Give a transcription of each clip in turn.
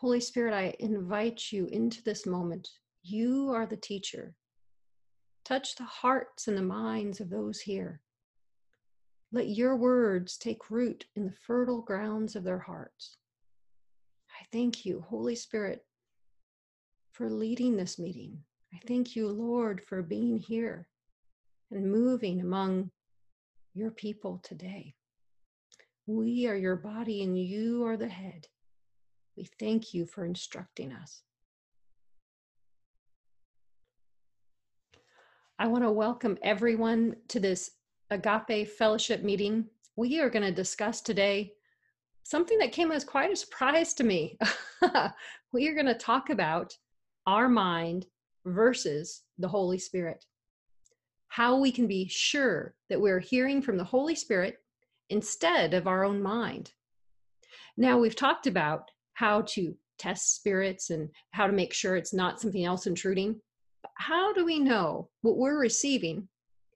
Holy Spirit, I invite you into this moment. You are the teacher. Touch the hearts and the minds of those here. Let your words take root in the fertile grounds of their hearts. I thank you, Holy Spirit, for leading this meeting. I thank you, Lord, for being here and moving among your people today. We are your body and you are the head. We thank you for instructing us. I want to welcome everyone to this Agape Fellowship meeting. We are going to discuss today something that came as quite a surprise to me. we are going to talk about our mind versus the Holy Spirit. How we can be sure that we're hearing from the Holy Spirit instead of our own mind. Now, we've talked about how to test spirits and how to make sure it's not something else intruding. But how do we know what we're receiving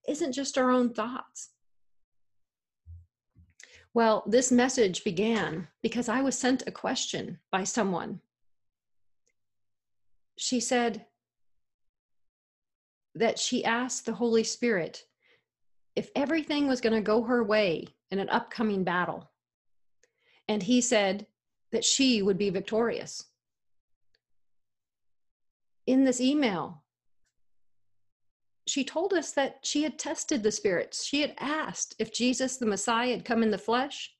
isn't just our own thoughts? Well, this message began because I was sent a question by someone. She said that she asked the Holy Spirit if everything was going to go her way in an upcoming battle. And he said that she would be victorious. In this email, she told us that she had tested the spirits. She had asked if Jesus, the Messiah, had come in the flesh.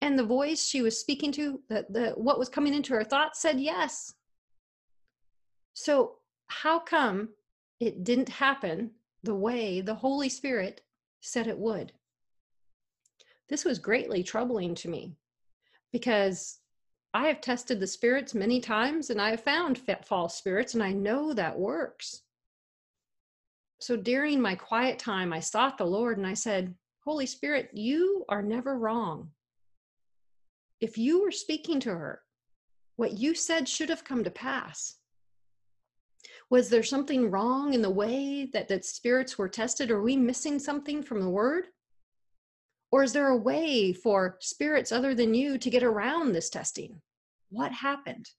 And the voice she was speaking to, the, the, what was coming into her thoughts, said yes. So, how come it didn't happen the way the Holy Spirit said it would? This was greatly troubling to me because I have tested the spirits many times and I have found false spirits, and I know that works so during my quiet time, I sought the Lord and I said, Holy Spirit, you are never wrong. If you were speaking to her, what you said should have come to pass. Was there something wrong in the way that, that spirits were tested? Are we missing something from the word? Or is there a way for spirits other than you to get around this testing? What happened?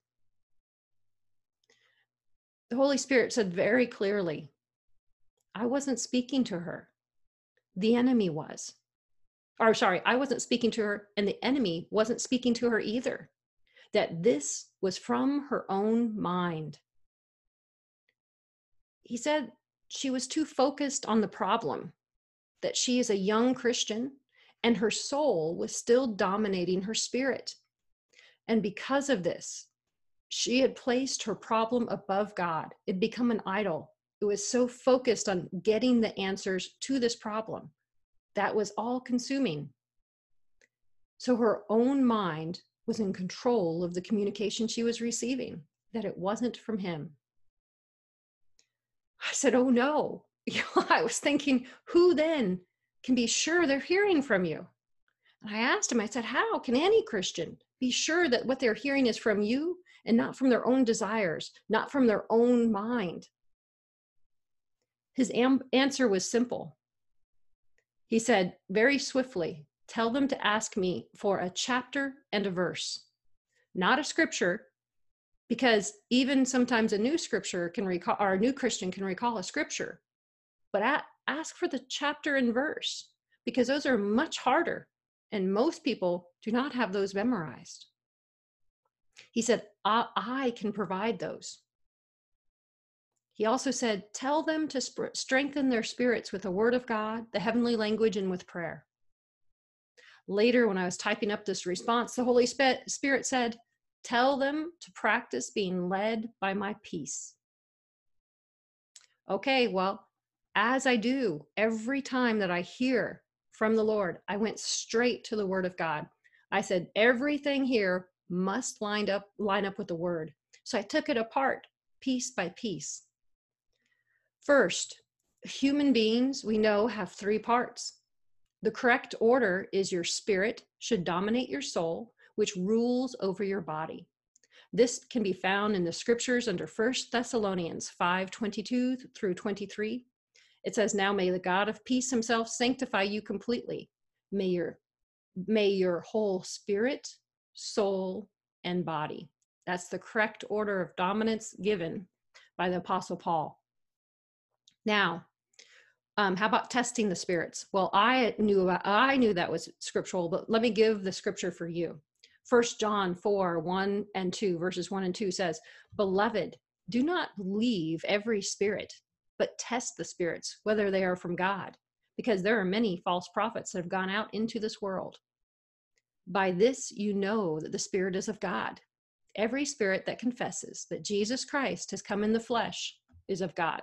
The Holy Spirit said very clearly I wasn't speaking to her. The enemy was. Or, sorry, I wasn't speaking to her, and the enemy wasn't speaking to her either. That this was from her own mind. He said she was too focused on the problem, that she is a young Christian and her soul was still dominating her spirit. And because of this, she had placed her problem above God. It become an idol. It was so focused on getting the answers to this problem that was all consuming. So her own mind was in control of the communication she was receiving that it wasn't from him. I said oh no. I was thinking who then can be sure they're hearing from you? And i asked him i said how can any christian be sure that what they're hearing is from you and not from their own desires not from their own mind. His am- answer was simple. He said very swiftly, Tell them to ask me for a chapter and a verse, not a scripture, because even sometimes a new scripture can recall, or a new Christian can recall a scripture, but ask for the chapter and verse, because those are much harder, and most people do not have those memorized. He said, I, I can provide those. He also said, Tell them to sp- strengthen their spirits with the word of God, the heavenly language, and with prayer. Later, when I was typing up this response, the Holy Spirit said, Tell them to practice being led by my peace. Okay, well, as I do every time that I hear from the Lord, I went straight to the word of God. I said, everything here must line up line up with the word. So I took it apart piece by piece. First, human beings we know have three parts. The correct order is your spirit should dominate your soul, which rules over your body. This can be found in the scriptures under 1 Thessalonians 5 22 through 23. It says, Now may the God of peace himself sanctify you completely. May your may your whole spirit, soul, and body. That's the correct order of dominance given by the Apostle Paul. Now, um, how about testing the spirits? Well, I knew about, I knew that was scriptural, but let me give the scripture for you. First John 4, 1 and 2, verses 1 and 2 says, Beloved, do not believe every spirit, but test the spirits, whether they are from God, because there are many false prophets that have gone out into this world. By this you know that the Spirit is of God. Every spirit that confesses that Jesus Christ has come in the flesh is of God.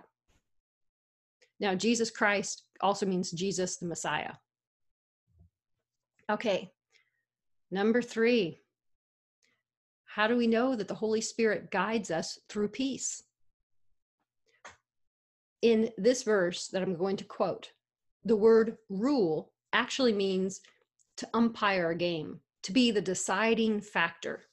Now, Jesus Christ also means Jesus the Messiah. Okay, number three. How do we know that the Holy Spirit guides us through peace? In this verse that I'm going to quote, the word rule actually means to umpire a game, to be the deciding factor.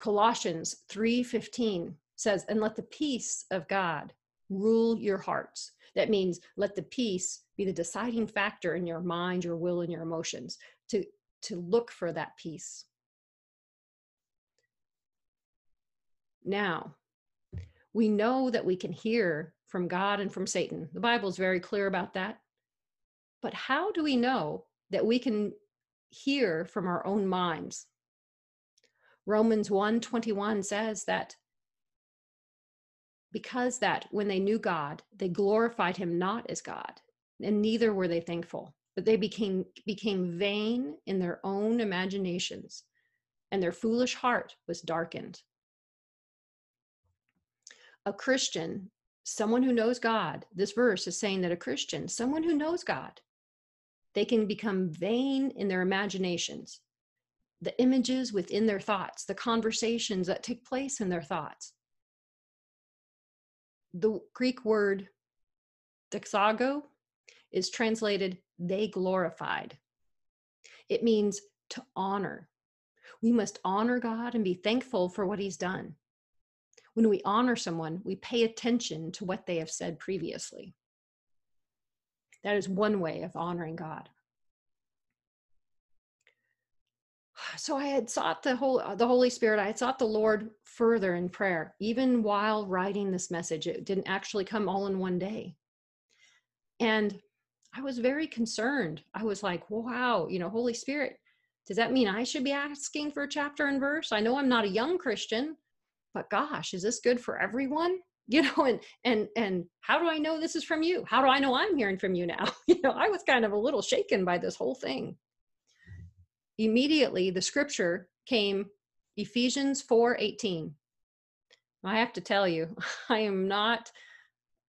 Colossians 3:15 says, "And let the peace of God rule your hearts." That means let the peace be the deciding factor in your mind, your will, and your emotions to, to look for that peace. Now, we know that we can hear from God and from Satan. The Bible is very clear about that. But how do we know that we can hear from our own minds? Romans 1:21 says that because that when they knew God, they glorified him not as God, and neither were they thankful, but they became became vain in their own imaginations, and their foolish heart was darkened. A Christian, someone who knows God, this verse is saying that a Christian, someone who knows God, they can become vain in their imaginations, the images within their thoughts, the conversations that take place in their thoughts the Greek word doxazo is translated they glorified. It means to honor. We must honor God and be thankful for what he's done. When we honor someone, we pay attention to what they have said previously. That is one way of honoring God. so I had sought the whole uh, the Holy Spirit. I had sought the Lord further in prayer, even while writing this message. It didn't actually come all in one day, and I was very concerned. I was like, "Wow, you know, Holy Spirit, does that mean I should be asking for a chapter and verse? I know I'm not a young Christian, but gosh, is this good for everyone?" You know, and and and how do I know this is from you? How do I know I'm hearing from you now? You know, I was kind of a little shaken by this whole thing immediately the scripture came Ephesians 4:18. I have to tell you, I am not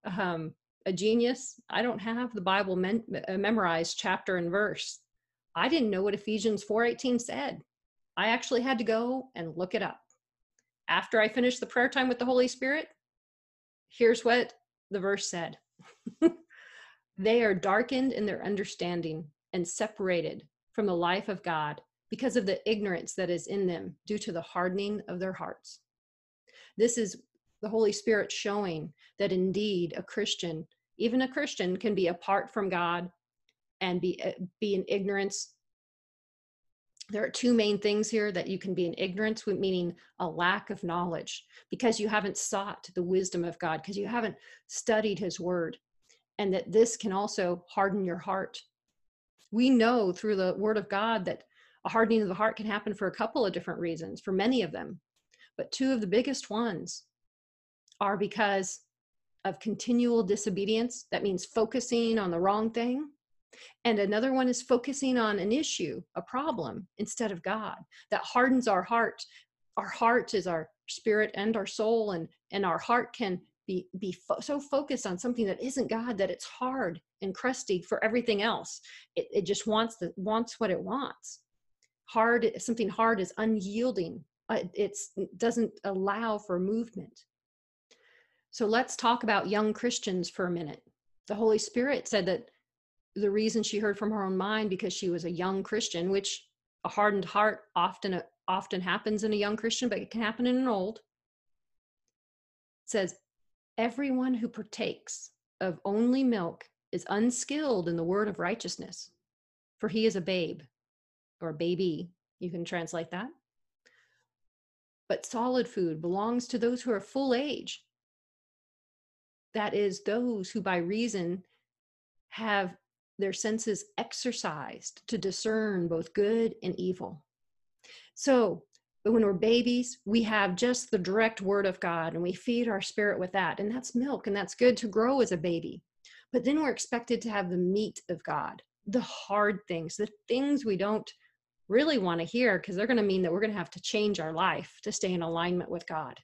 um, a genius. I don't have the Bible men- uh, memorized chapter and verse. I didn't know what Ephesians 4:18 said. I actually had to go and look it up. After I finished the prayer time with the Holy Spirit, here's what the verse said. they are darkened in their understanding and separated from the life of God because of the ignorance that is in them due to the hardening of their hearts. This is the Holy Spirit showing that indeed a Christian, even a Christian, can be apart from God and be uh, be in ignorance. There are two main things here that you can be in ignorance, meaning a lack of knowledge, because you haven't sought the wisdom of God, because you haven't studied His Word, and that this can also harden your heart we know through the word of God that a hardening of the heart can happen for a couple of different reasons, for many of them. But two of the biggest ones are because of continual disobedience. That means focusing on the wrong thing. And another one is focusing on an issue, a problem, instead of God. That hardens our heart. Our heart is our spirit and our soul, and, and our heart can be be fo- so focused on something that isn't god that it's hard and crusty for everything else. It, it just wants the wants what it wants. Hard something hard is unyielding. Uh, it's it doesn't allow for movement. So let's talk about young christians for a minute. The holy spirit said that the reason she heard from her own mind because she was a young christian which a hardened heart often often happens in a young christian but it can happen in an old says Everyone who partakes of only milk is unskilled in the word of righteousness, for he is a babe or a baby. You can translate that. But solid food belongs to those who are full age. That is, those who by reason have their senses exercised to discern both good and evil. So, when we're babies, we have just the direct word of God and we feed our spirit with that. And that's milk and that's good to grow as a baby. But then we're expected to have the meat of God, the hard things, the things we don't really want to hear because they're going to mean that we're going to have to change our life to stay in alignment with God.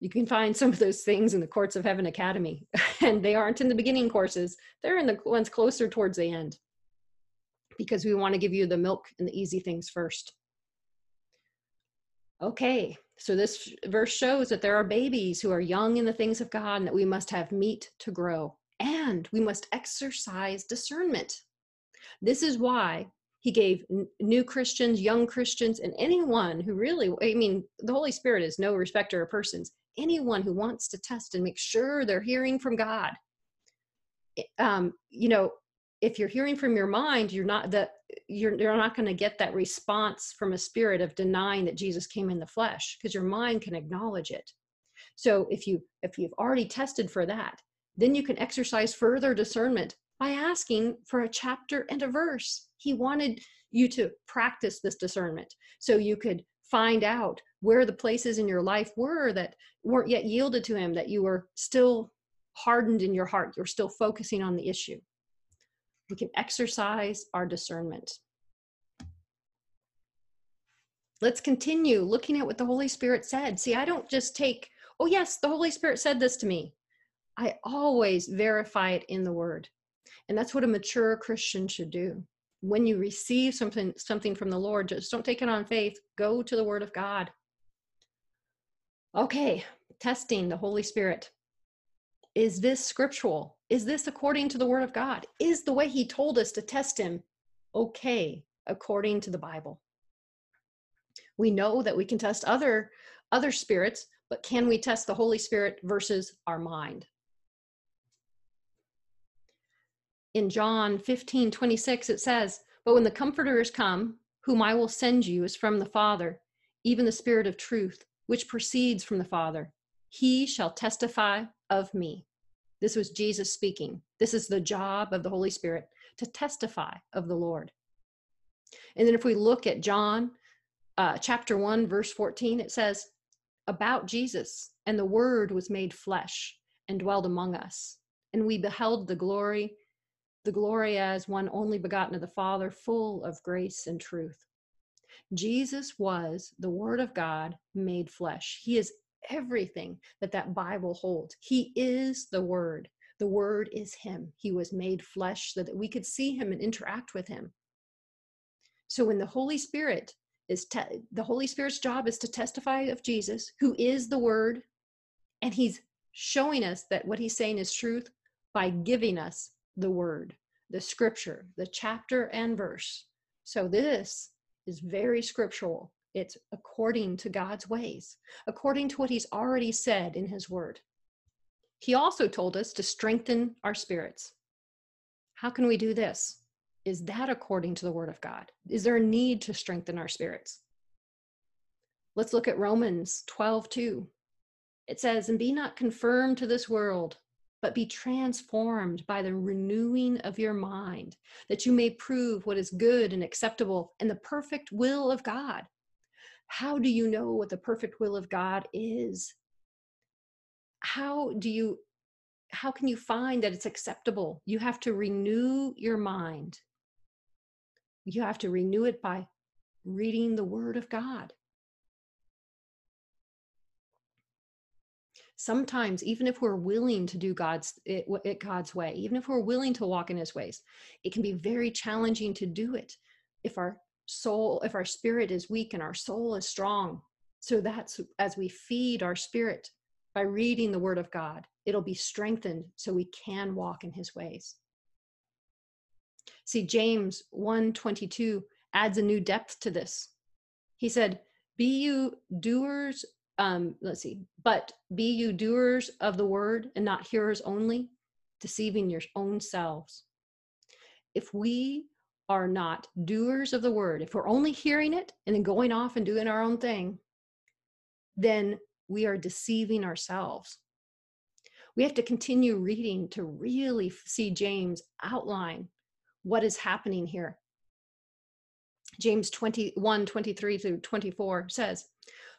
You can find some of those things in the Courts of Heaven Academy, and they aren't in the beginning courses, they're in the ones closer towards the end because we want to give you the milk and the easy things first. Okay, so this verse shows that there are babies who are young in the things of God and that we must have meat to grow and we must exercise discernment. This is why he gave new Christians, young Christians, and anyone who really, I mean, the Holy Spirit is no respecter of persons, anyone who wants to test and make sure they're hearing from God. Um, you know, if you're hearing from your mind you're not that you're, you're not going to get that response from a spirit of denying that jesus came in the flesh because your mind can acknowledge it. So if you if you've already tested for that then you can exercise further discernment by asking for a chapter and a verse. He wanted you to practice this discernment. So you could find out where the places in your life were that weren't yet yielded to him that you were still hardened in your heart you're still focusing on the issue we can exercise our discernment. Let's continue looking at what the Holy Spirit said. See, I don't just take, oh, yes, the Holy Spirit said this to me. I always verify it in the Word. And that's what a mature Christian should do. When you receive something, something from the Lord, just don't take it on faith. Go to the Word of God. Okay, testing the Holy Spirit. Is this scriptural? Is this according to the word of God? Is the way he told us to test him okay according to the Bible? We know that we can test other other spirits, but can we test the Holy Spirit versus our mind? In John 15, 26, it says, But when the Comforter is come, whom I will send you, is from the Father, even the Spirit of truth, which proceeds from the Father. He shall testify of me. This was Jesus speaking. This is the job of the Holy Spirit to testify of the Lord. And then if we look at John uh, chapter 1, verse 14, it says, About Jesus, and the Word was made flesh and dwelled among us. And we beheld the glory, the glory as one only begotten of the Father, full of grace and truth. Jesus was the Word of God made flesh. He is everything that that Bible holds. He is the Word. The Word is Him. He was made flesh so that we could see Him and interact with Him. So when the Holy Spirit is, te- the Holy Spirit's job is to testify of Jesus, who is the Word, and He's showing us that what He's saying is truth by giving us the Word, the Scripture, the chapter and verse. So this is very scriptural. It's according to God's ways, according to what He's already said in His Word. He also told us to strengthen our spirits. How can we do this? Is that according to the Word of God? Is there a need to strengthen our spirits? Let's look at Romans 12 2. It says, And be not conformed to this world, but be transformed by the renewing of your mind, that you may prove what is good and acceptable and the perfect will of God. How do you know what the perfect will of God is? How do you how can you find that it's acceptable? You have to renew your mind. You have to renew it by reading the word of God. Sometimes even if we're willing to do god's it, it, god's way even if we're willing to walk in his ways it can be very challenging to do it if our soul, if our spirit is weak and our soul is strong. So that's as we feed our spirit by reading the word of God, it'll be strengthened so we can walk in his ways. See, James 122 adds a new depth to this. He said, Be you doers, um, let's see, but be you doers of the word and not hearers only, deceiving your own selves. If we are not doers of the word, if we're only hearing it and then going off and doing our own thing, then we are deceiving ourselves. We have to continue reading to really see James outline what is happening here. James 21, 23 through 24 says,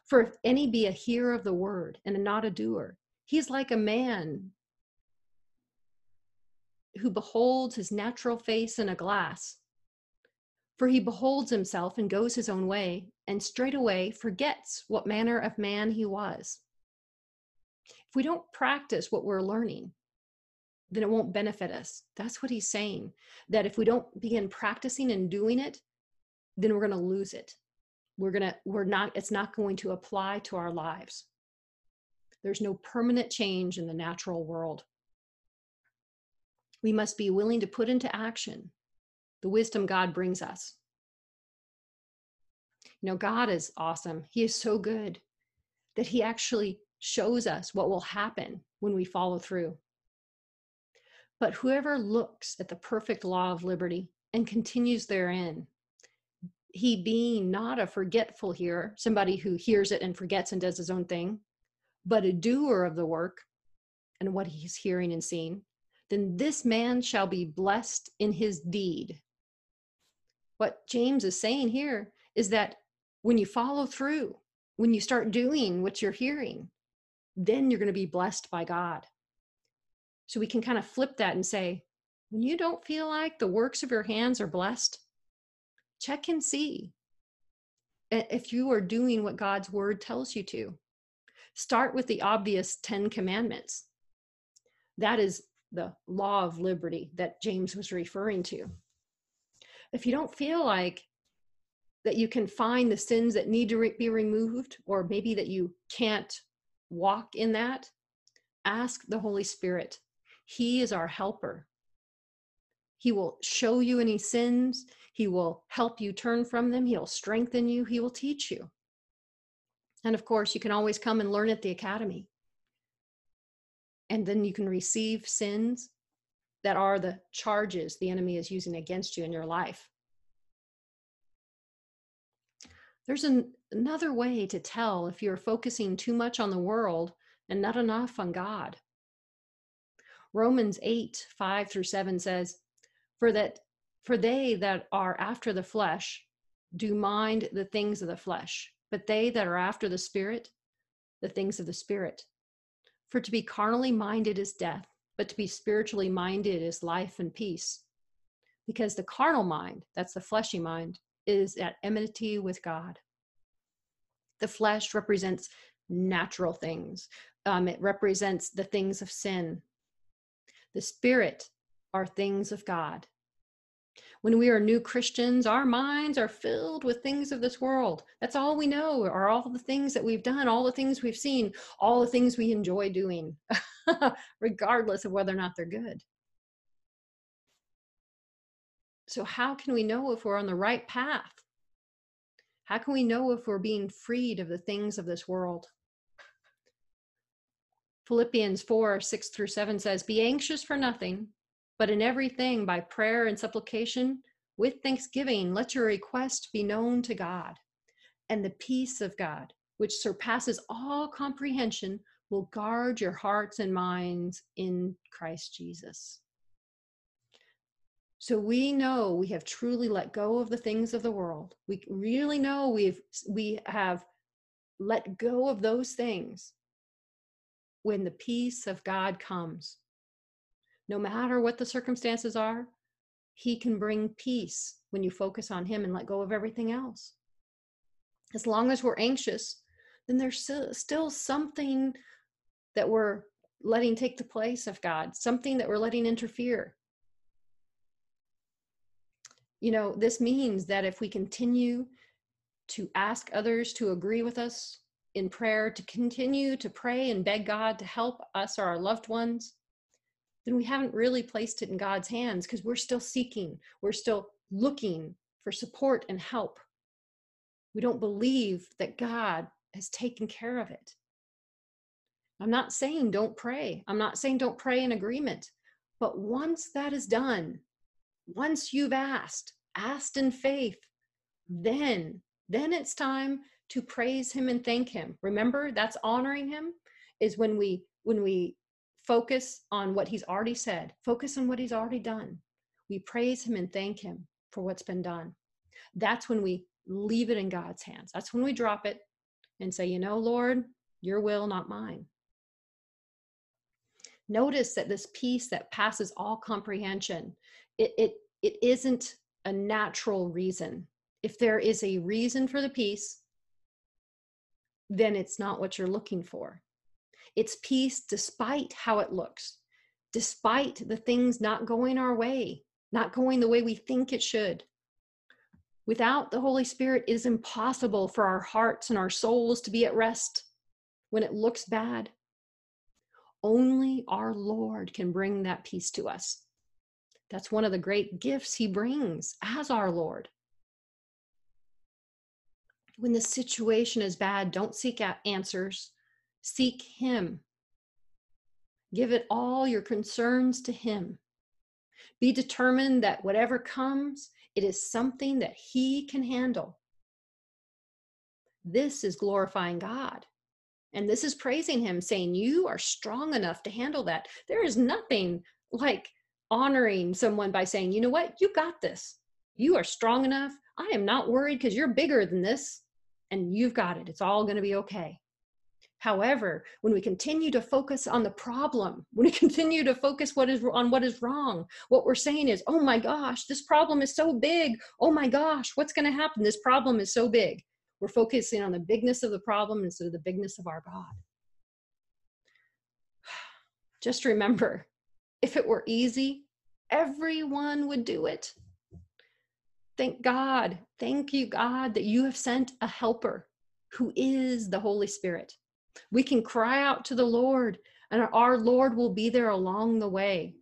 For if any be a hearer of the word and not a doer, he is like a man who beholds his natural face in a glass. For he beholds himself and goes his own way, and straightway forgets what manner of man he was. If we don't practice what we're learning, then it won't benefit us. That's what he's saying. That if we don't begin practicing and doing it, then we're going to lose it. We're going to, we're not, it's not going to apply to our lives. There's no permanent change in the natural world. We must be willing to put into action the wisdom God brings us. You know, God is awesome. He is so good that He actually shows us what will happen when we follow through. But whoever looks at the perfect law of liberty and continues therein, he being not a forgetful hearer, somebody who hears it and forgets and does his own thing, but a doer of the work and what he's hearing and seeing, then this man shall be blessed in his deed. What James is saying here is that when you follow through, when you start doing what you're hearing, then you're going to be blessed by God. So we can kind of flip that and say, when you don't feel like the works of your hands are blessed, check and see if you are doing what God's word tells you to. Start with the obvious 10 commandments. That is the law of liberty that James was referring to. If you don't feel like that you can find the sins that need to be removed, or maybe that you can't walk in that, ask the Holy Spirit. He is our helper. He will show you any sins. He will help you turn from them. He'll strengthen you. He will teach you. And of course, you can always come and learn at the academy and then you can receive sins that are the charges the enemy is using against you in your life. There's an, another way to tell if you're focusing too much on the world and not enough on God. Romans 8, 5 through 7 says, For that for they that are after the flesh do mind the things of the flesh, but they that are after the spirit, the things of the spirit. For to be carnally minded is death, but to be spiritually minded is life and peace. Because the carnal mind, that's the fleshy mind, is at enmity with God. The flesh represents natural things, um, it represents the things of sin. The spirit are things of God. When we are new Christians, our minds are filled with things of this world. That's all we know, are all the things that we've done, all the things we've seen, all the things we enjoy doing, regardless of whether or not they're good. So, how can we know if we're on the right path? How can we know if we're being freed of the things of this world? Philippians 4 6 through 7 says, Be anxious for nothing, but in everything, by prayer and supplication, with thanksgiving, let your request be known to God. And the peace of God, which surpasses all comprehension, will guard your hearts and minds in Christ Jesus. So we know we have truly let go of the things of the world. We really know we've we have let go of those things when the peace of God comes no matter what the circumstances are, He can bring peace when you focus on Him and let go of everything else. As long as we're anxious, then there's still something that we're letting take the place of God, something that we're letting interfere. You know, this means that if we continue to ask others to agree with us in prayer, to continue to pray and beg God to help us or our loved ones, then we haven't really placed it in God's hands because we're still seeking, we're still looking for support and help. We don't believe that God has taken care of it. I'm not saying don't pray. I'm not saying don't pray in agreement. But once that is done, once you've asked, asked in faith, then then it's time to praise him and thank him. Remember, that's honoring him is when we when we focus on what he's already said, focus on what he's already done. We praise him and thank him for what's been done. That's when we leave it in God's hands. That's when we drop it and say, you know, Lord, your will, not mine. Notice that this peace that passes all comprehension, it, it, it isn't a natural reason. If there is a reason for the peace, then it's not what you're looking for. It's peace despite how it looks, despite the things not going our way, not going the way we think it should. Without the Holy Spirit, it is impossible for our hearts and our souls to be at rest when it looks bad. Only our Lord can bring that peace to us. That's one of the great gifts He brings as our Lord. When the situation is bad, don't seek out answers, seek Him. Give it all your concerns to Him. Be determined that whatever comes, it is something that He can handle. This is glorifying God. And this is praising Him, saying, You are strong enough to handle that. There is nothing like honoring someone by saying, You know what? You got this. You are strong enough. I am not worried because you're bigger than this and you've got it. It's all going to be okay. However, when we continue to focus on the problem, when we continue to focus what is on what is wrong, what we're saying is, "Oh my gosh, this problem is so big. Oh my gosh, what's going to happen? This problem is so big." We're focusing on the bigness of the problem instead of the bigness of our God. Just remember, if it were easy, everyone would do it. Thank God. Thank you, God, that you have sent a helper who is the Holy Spirit. We can cry out to the Lord, and our Lord will be there along the way.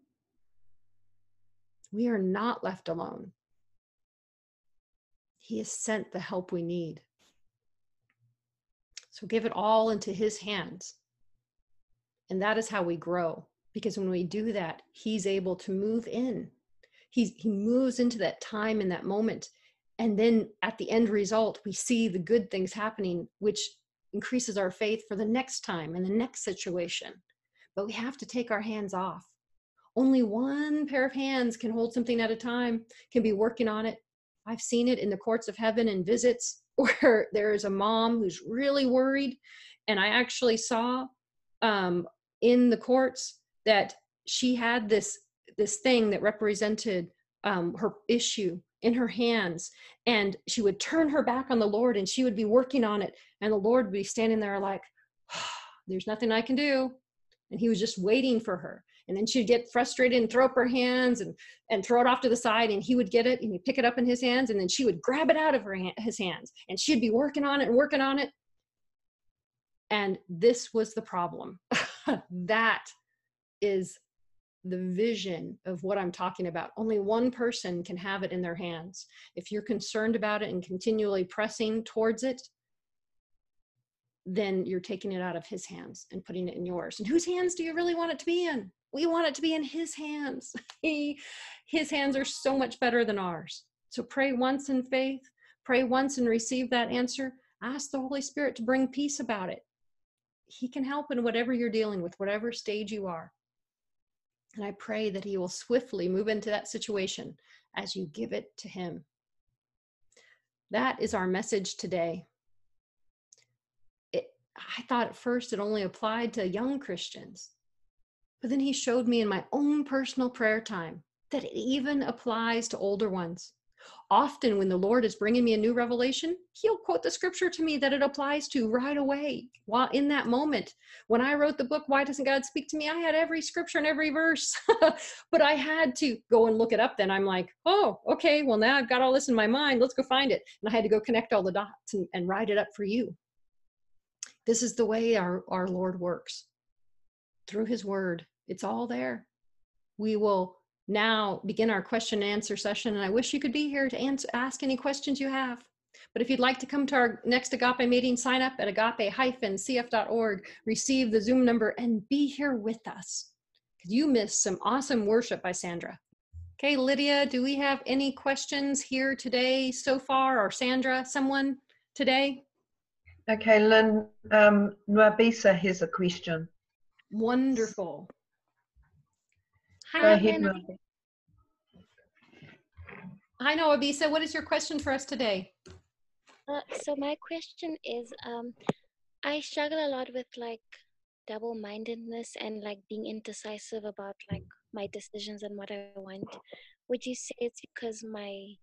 We are not left alone. He has sent the help we need. So give it all into His hands. And that is how we grow. Because when we do that, He's able to move in. He's, he moves into that time in that moment. And then at the end result, we see the good things happening, which increases our faith for the next time and the next situation. But we have to take our hands off. Only one pair of hands can hold something at a time, can be working on it. I've seen it in the courts of heaven and visits where there is a mom who's really worried. And I actually saw um, in the courts that she had this this thing that represented um, her issue in her hands and she would turn her back on the lord and she would be working on it and the lord would be standing there like there's nothing i can do. And he was just waiting for her. And then she'd get frustrated and throw up her hands and and throw it off to the side and he would get it and he'd pick it up in his hands and then she would grab it out of her his hands and she'd be working on it and working on it. And this was the problem. That is the vision of what I'm talking about. Only one person can have it in their hands. If you're concerned about it and continually pressing towards it, then you're taking it out of his hands and putting it in yours. And whose hands do you really want it to be in? We want it to be in his hands. he, his hands are so much better than ours. So pray once in faith, pray once and receive that answer. Ask the Holy Spirit to bring peace about it. He can help in whatever you're dealing with, whatever stage you are. And I pray that He will swiftly move into that situation as you give it to Him. That is our message today. It, I thought at first it only applied to young Christians, but then He showed me in my own personal prayer time that it even applies to older ones often when the lord is bringing me a new revelation he'll quote the scripture to me that it applies to right away while in that moment when i wrote the book why doesn't god speak to me? I had every scripture and every verse. But i had to go and look it up then. I'm like oh okay well now i've got all this in my mind. Let's go find it. And i had to go connect all the dots and, and write it up for you. This is the way our, our lord works. Through his word it's all there. We will now begin our question and answer session. And I wish you could be here to answer, ask any questions you have. But if you'd like to come to our next Agape meeting, sign up at agape-cf.org, receive the Zoom number, and be here with us. You missed some awesome worship by Sandra. Okay, Lydia, do we have any questions here today so far, or Sandra, someone today? Okay, Lynn, um, Nwabisa has a question. Wonderful. Go Hi, ahead, Hannah. Hi, Nwabisa. What is your question for us today? Uh, so my question is, um, I struggle a lot with like double-mindedness and like being indecisive about like my decisions and what I want. Would you say it's because my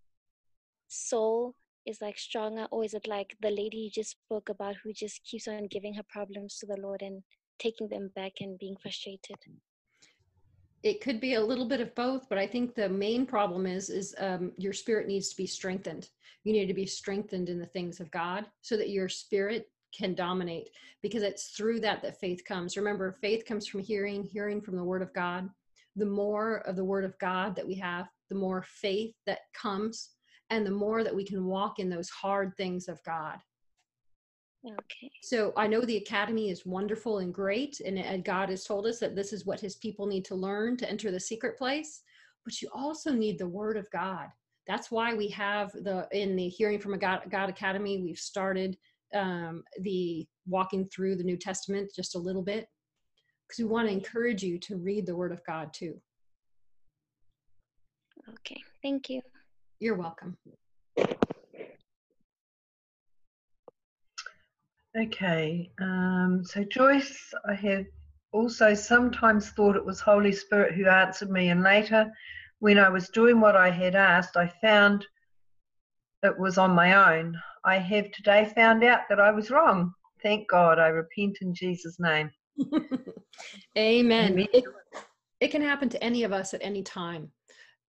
soul is like stronger, or is it like the lady you just spoke about who just keeps on giving her problems to the Lord and taking them back and being frustrated? It could be a little bit of both but i think the main problem is is um, your spirit needs to be strengthened. You need to be strengthened in the things of god so that your spirit can dominate because it's through that that faith comes. Remember faith comes from hearing hearing from the word of god. The more of the word of god that we have the more faith that comes and the more that we can walk in those hard things of god Okay. so I know the academy is wonderful and great, and, and God has told us that this is what His people need to learn to enter the secret place. But you also need the Word of God. That's why we have the in the hearing from a God, God Academy. We've started um, the walking through the New Testament just a little bit because we want to encourage you to read the Word of God too. Okay. Thank you. You're welcome. Okay, um, so Joyce, I have also sometimes thought it was Holy Spirit who answered me, and later, when I was doing what I had asked, I found it was on my own. I have today found out that I was wrong. Thank God, I repent in Jesus' name. Amen. Amen. It, it can happen to any of us at any time.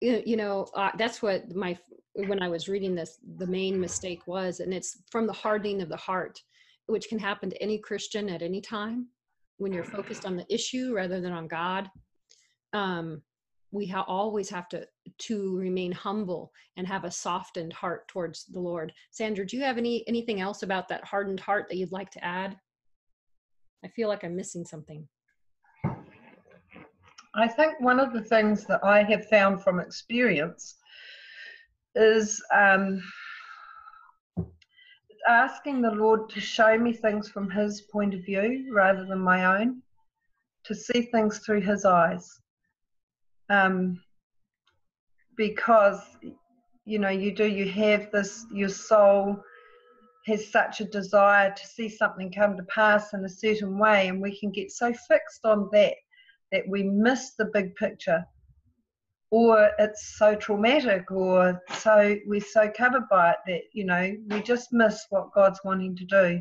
You you know, uh, that's what my when I was reading this, the main mistake was, and it's from the hardening of the heart, which can happen to any Christian at any time when you're focused on the issue rather than on God. Um, we ha- always have to to remain humble and have a softened heart towards the Lord. Sandra, do you have any anything else about that hardened heart that you'd like to add? I feel like I'm missing something. I think one of the things that I have found from experience is um, asking the Lord to show me things from His point of view rather than my own, to see things through His eyes. Um, because, you know, you do, you have this, your soul has such a desire to see something come to pass in a certain way, and we can get so fixed on that that we miss the big picture or it's so traumatic or so we're so covered by it that you know we just miss what god's wanting to do.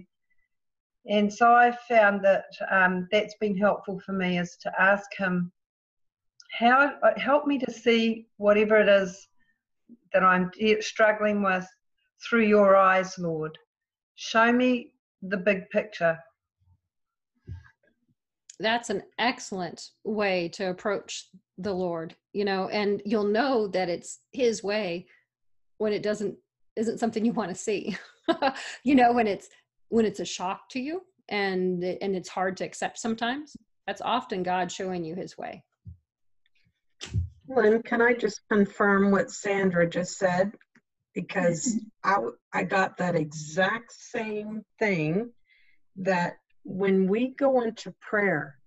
And so i found that um, that's been helpful for me is to ask him how help me to see whatever it is that i'm struggling with through your eyes lord. Show me the big picture. That's an excellent way to approach the lord you know and you'll know that it's his way when it doesn't isn't something you want to see. You know when it's when it's a shock to you and and it's hard to accept sometimes that's often god showing you his way. Lynn, can I just confirm what Sandra just said? Because mm-hmm. I, I got that exact same thing that when we go into prayer,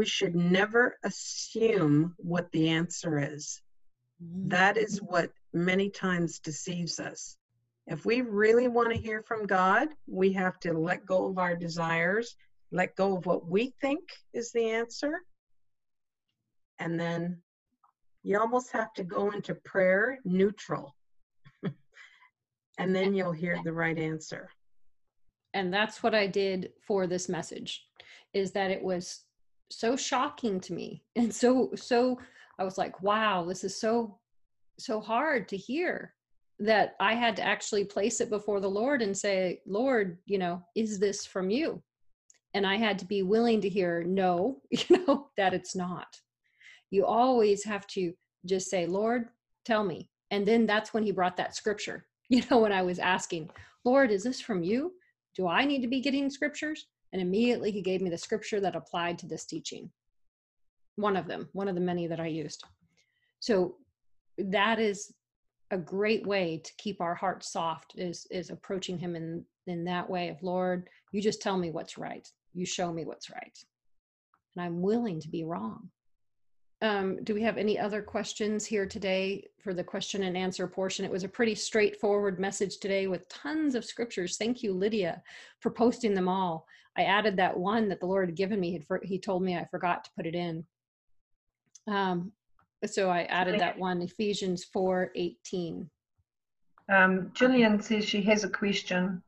we should never assume what the answer is. Mm-hmm. That is what many times deceives us. If we really want to hear from God, we have to let go of our desires, let go of what we think is the answer, and then you almost have to go into prayer neutral. and then you'll hear the right answer. and that's what i did for this message is that it was so shocking to me and so so i was like wow this is so so hard to hear that i had to actually place it before the lord and say lord you know is this from you and i had to be willing to hear no you know that it's not. You always have to just say lord tell me. And then that's when he brought that scripture you know when i was asking lord is this from you? Do I need to be getting scriptures? And immediately he gave me the scripture that applied to this teaching. One of them, one of the many that I used. So that is a great way to keep our hearts soft is is approaching him in in that way of lord you just tell me what's right you show me what's right and i'm willing to be wrong um, do we have any other questions here today for the question and answer portion it was a pretty straightforward message today with tons of scriptures thank you lydia for posting them all i added that one that the lord had given me he told me i forgot to put it in um, so I added that one, Ephesians 4 18. Um, Jillian says she has a question.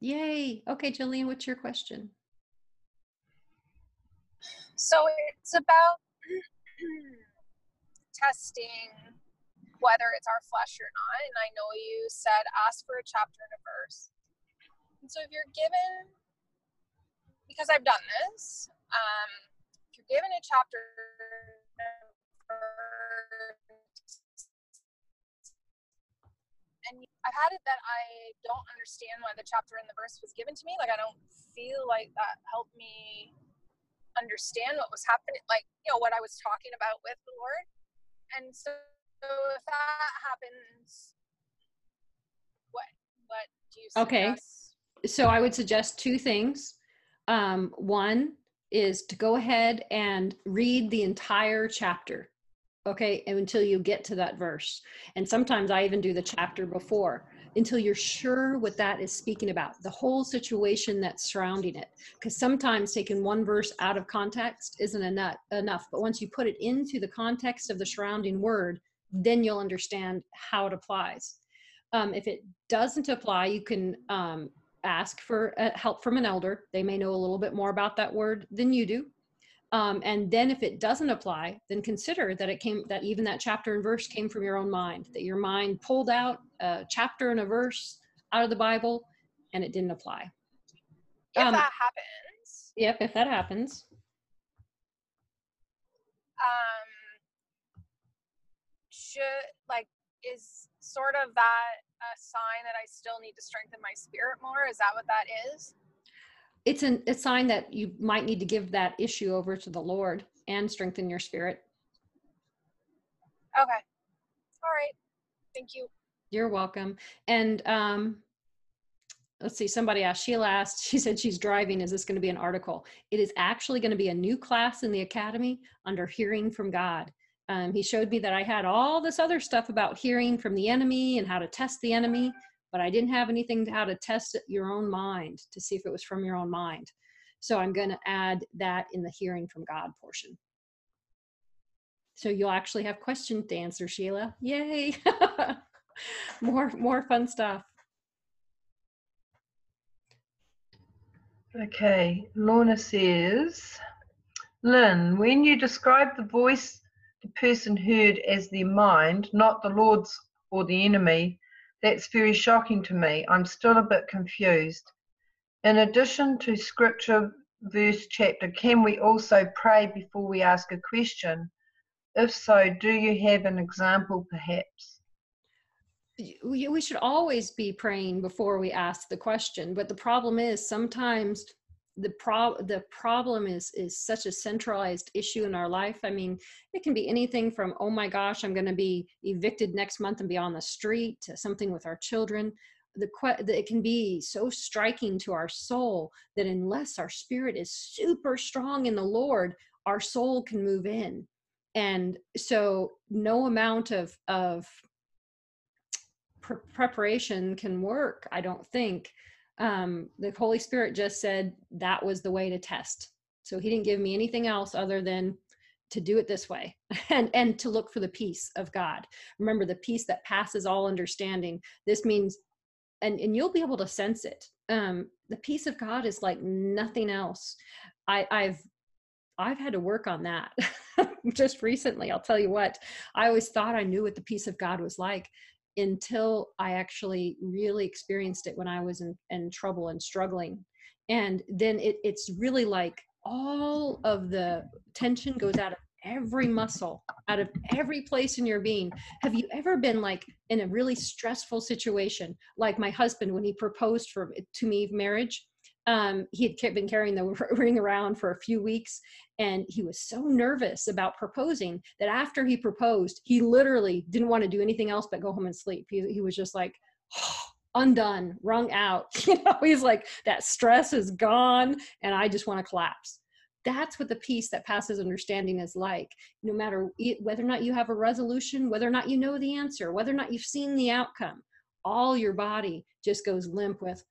Yay. Okay, Jillian, what's your question? So it's about testing whether it's our flesh or not. And I know you said ask for a chapter and a verse. And so if you're given, because I've done this, um, if you're given a chapter and I've had it that I don't understand why the chapter and the verse was given to me. Like I don't feel like that helped me understand what was happening, like you know what I was talking about with the Lord. And so, so if that happens, what what do you suggest? Okay. So I would suggest two things. Um, one is to go ahead and read the entire chapter okay until you get to that verse and sometimes i even do the chapter before until you're sure what that is speaking about the whole situation that's surrounding it. Because sometimes taking one verse out of context isn't enough but once you put it into the context of the surrounding word then you'll understand how it applies. Um, if it doesn't apply you can um, ask for uh, help from an elder. They may know a little bit more about that word than you do um, and then if it doesn't apply, then consider that it came, that even that chapter and verse came from your own mind, that your mind pulled out a chapter and a verse out of the Bible and it didn't apply. If um, that happens. Yep, if that happens. Um, should, like, is sort of that a sign that I still need to strengthen my spirit more? Is that what that is? It's an, a sign that you might need to give that issue over to the Lord and strengthen your spirit. Okay. All right. Thank you. You're welcome. And um, let's see, somebody asked, Sheila asked, she said she's driving. Is this going to be an article? It is actually going to be a new class in the academy under hearing from God. Um, he showed me that I had all this other stuff about hearing from the enemy and how to test the enemy but I didn't have anything to how to test your own mind to see if it was from your own mind. So I'm going to add that in the hearing from God portion. So you'll actually have questions to answer, Sheila. Yay! more more fun stuff. Okay, Lorna says, Lynn, when you describe the voice the person heard as their mind, not the Lord's or the enemy, that's very shocking to me. I'm still a bit confused. In addition to scripture, verse, chapter, can we also pray before we ask a question? If so, do you have an example perhaps? We should always be praying before we ask the question, but the problem is sometimes the pro the problem is is such a centralized issue in our life. I mean it can be anything from oh my gosh i'm going to be evicted next month and be on the street to something with our children. The, the it can be so striking to our soul that unless our spirit is super strong in the lord our soul can move in. And so no amount of of preparation can work i don't think um, the Holy Spirit just said that was the way to test. So he didn't give me anything else other than to do it this way and and to look for the peace of God. Remember the peace that passes all understanding. This means and and you'll be able to sense it. Um, the peace of God is like nothing else. I I've I've had to work on that just recently. I'll tell you what, I always thought I knew what the peace of God was like until I actually really experienced it when I was in, in trouble and struggling. And then it, it's really like all of the tension goes out of every muscle, out of every place in your being. Have you ever been like in a really stressful situation, like my husband when he proposed for to me marriage? Um, he had been carrying the ring around for a few weeks and he was so nervous about proposing that after he proposed he literally didn't want to do anything else but go home and sleep. He, he was just like undone wrung out you know he's like that stress is gone and i just want to collapse. That's what the peace that passes understanding is like no matter whether or not you have a resolution whether or not you know the answer whether or not you've seen the outcome all your body just goes limp with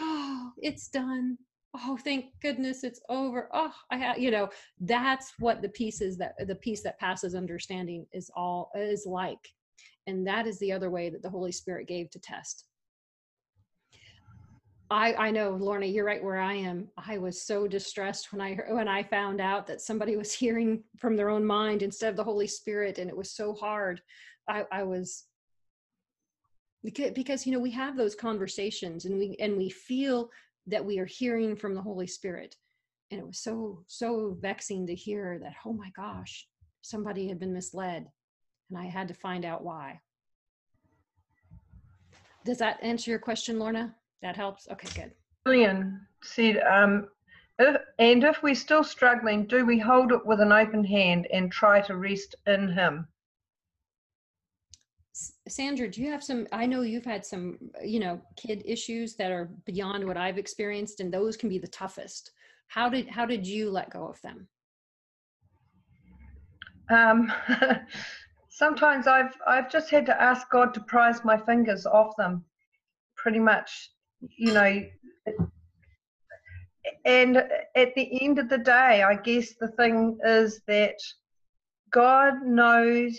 oh it's done oh thank goodness it's over oh i have you know that's what the pieces that the piece that passes understanding is all is like and that is the other way that the holy spirit gave to test I, I know, Lorna, you're right where I am. I was so distressed when I when I found out that somebody was hearing from their own mind instead of the Holy Spirit, and it was so hard. I, I was because, because you know we have those conversations and we and we feel that we are hearing from the Holy Spirit, and it was so so vexing to hear that. Oh my gosh, somebody had been misled, and I had to find out why. Does that answer your question, Lorna? That helps? Okay, good. Lillian said, um, if, and if we're still struggling, do we hold it with an open hand and try to rest in Him? Sandra, do you have some? I know you've had some, you know, kid issues that are beyond what I've experienced, and those can be the toughest. How did how did you let go of them? Um, sometimes I've I've just had to ask God to prise my fingers off them, pretty much you know, and at the end of the day, I guess the thing is that God knows,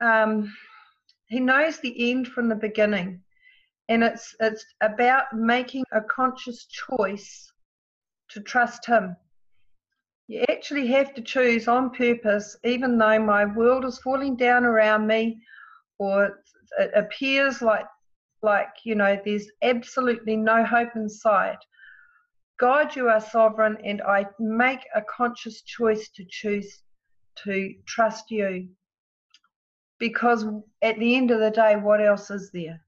um, He knows the end from the beginning, and it's it's about making a conscious choice to trust Him. You actually have to choose on purpose, even though my world is falling down around me, or it appears like like, you know, there's absolutely no hope in sight. God, you are sovereign, and I make a conscious choice to choose to trust you. Because at the end of the day, what else is there?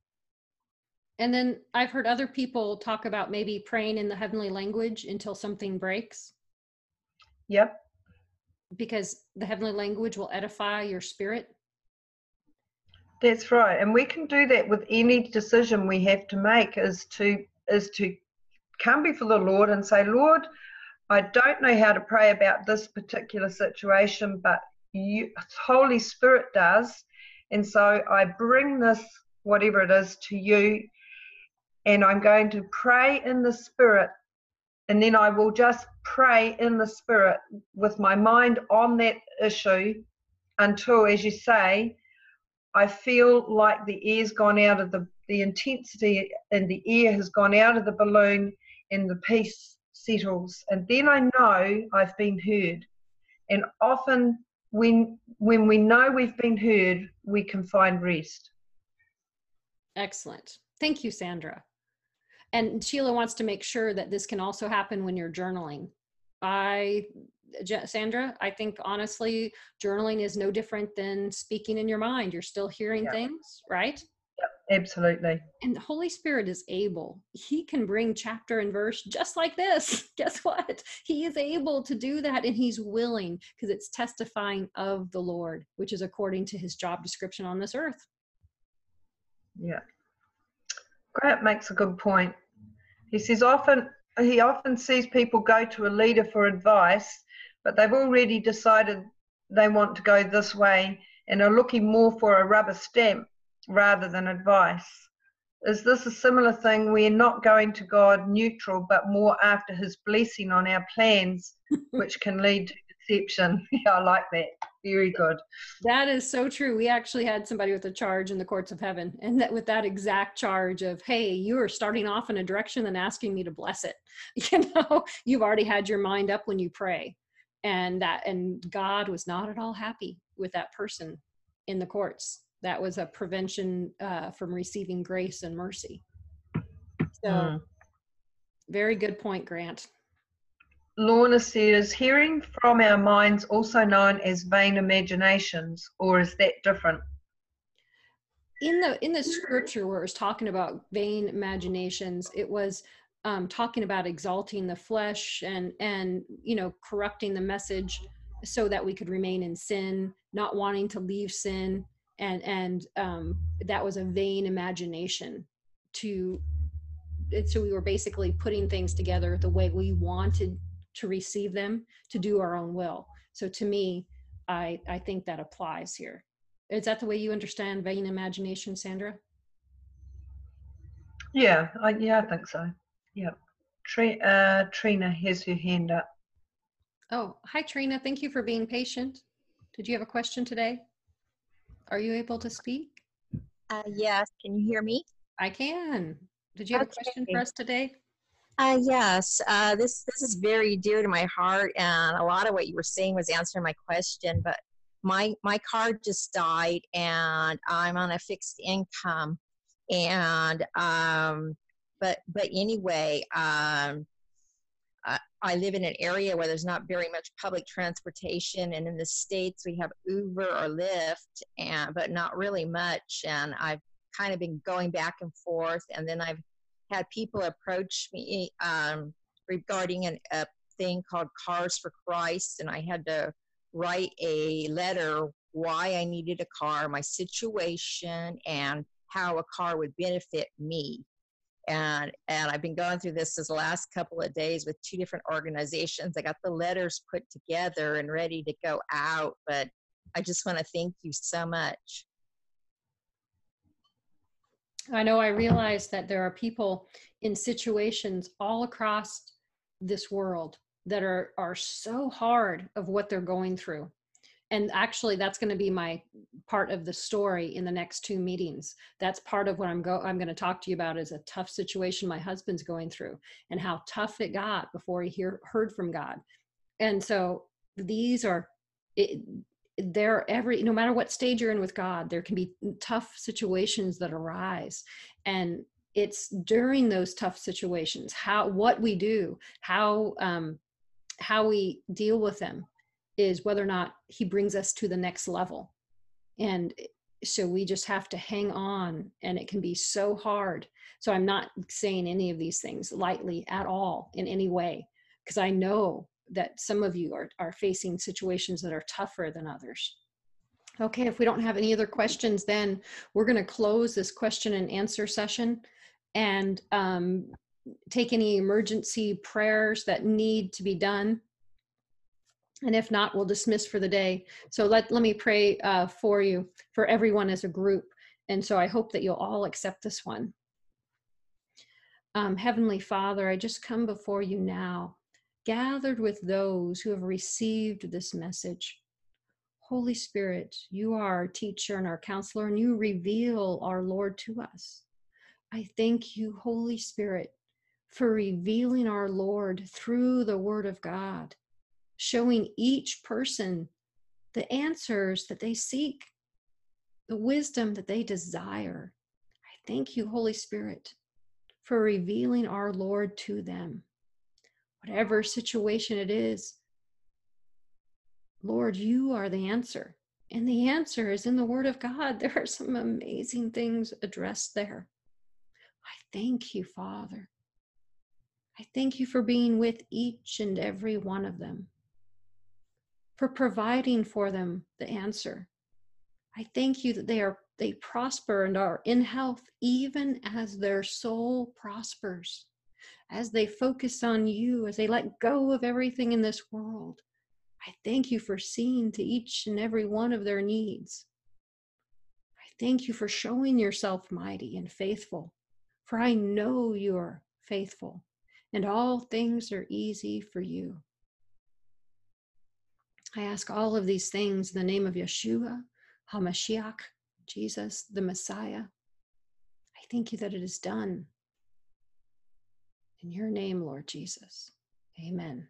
And then I've heard other people talk about maybe praying in the heavenly language until something breaks. Yep. Because the heavenly language will edify your spirit. That's right, and we can do that with any decision we have to make. Is to is to come before the Lord and say, Lord, I don't know how to pray about this particular situation, but you, Holy Spirit does, and so I bring this whatever it is to you, and I'm going to pray in the Spirit, and then I will just pray in the Spirit with my mind on that issue until, as you say, I feel like the air's gone out of the, the intensity and the air has gone out of the balloon and the peace settles. And then I know I've been heard. And often when when we know we've been heard, we can find rest. Excellent. Thank you, Sandra. And Sheila wants to make sure that this can also happen when you're journaling. I Sandra, I think honestly, journaling is no different than speaking in your mind. You're still hearing yeah. things, right? Absolutely. And the Holy Spirit is able. He can bring chapter and verse just like this. Guess what? He is able to do that and he's willing because it's testifying of the Lord, which is according to his job description on this earth. Yeah. Grant makes a good point. He says often he often sees people go to a leader for advice but they've already decided they want to go this way and are looking more for a rubber stamp rather than advice. Is this a similar thing? We're not going to God neutral, but more after His blessing on our plans, which can lead to deception. yeah, I like that. Very good. That is so true. We actually had somebody with a charge in the courts of heaven, and that with that exact charge of, "Hey, you are starting off in a direction and asking me to bless it." You know, you've already had your mind up when you pray and that and god was not at all happy with that person in the courts that was a prevention uh, from receiving grace and mercy. So mm. very good point grant. Lorna says hearing from our minds also known as vain imaginations or is that different? In the in the scripture where it was talking about vain imaginations it was um, talking about exalting the flesh and and you know corrupting the message so that we could remain in sin, not wanting to leave sin, and and um, that was a vain imagination to it, so we were basically putting things together the way we wanted to receive them to do our own will so to me i i think that applies here is that the way you understand vain imagination sandra Yeah, I, yeah, I think so. Yeah. Tri- uh, Trina has her hand up. oh hi trina thank you for being patient did you have a question today are you able to speak? Uh, yes, can you hear me? i can. Did you have a question for us today? Uh, yes, uh, this this is very dear to my heart, and a lot of what you were saying was answering my question. But my my car just died, and I'm on a fixed income, and um, but but anyway, um, I, live in an area where there's not very much public transportation, and in the states we have Uber or Lyft, and but not really much. And I've kind of been going back and forth, and then I've had people approach me um, regarding an, a thing called Cars for Christ, and I had to write a letter why I needed a car, my situation, and how a car would benefit me. And and I've been going through this this last couple of days with two different organizations. I got the letters put together and ready to go out, but I just want to thank you so much. I know I realize that there are people in situations all across this world that are are so hard of what they're going through. And actually that's going to be my part of the story in the next two meetings. That's part of what I'm go I'm going to talk to you about is a tough situation my husband's going through and how tough it got before he hear, heard from God. And so these are it, there every no matter what stage you're in with god there can be tough situations that arise and it's during those tough situations how what we do how um how we deal with them is whether or not he brings us to the next level and so we just have to hang on and it can be so hard so i'm not saying any of these things lightly at all in any way because i know that some of you are, are facing situations that are tougher than others. Okay, if we don't have any other questions, then we're going to close this question and answer session and um, take any emergency prayers that need to be done. And if not, we'll dismiss for the day. So let, let me pray uh, for you, for everyone as a group. And so I hope that you'll all accept this one. Um, Heavenly Father, I just come before you now gathered with those who have received this message. Holy Spirit, you are our teacher and our counselor, and you reveal our Lord to us. I thank you, Holy Spirit, for revealing our Lord through the Word of God, showing each person the answers that they seek, the wisdom that they desire. I thank you, Holy Spirit, for revealing our Lord to them whatever situation it is. Lord, you are the answer. And the answer is in the Word of God. There are some amazing things addressed there. I thank you, Father. I thank you for being with each and every one of them, for providing for them the answer. I thank you that they are they prosper and are in health even as their soul prospers as they focus on you, as they let go of everything in this world. I thank you for seeing to each and every one of their needs. I thank you for showing yourself mighty and faithful, for I know you're faithful, and all things are easy for you. I ask all of these things in the name of Yeshua, HaMashiach, Jesus, the Messiah. I thank you that it is done. In your name, Lord Jesus. Amen.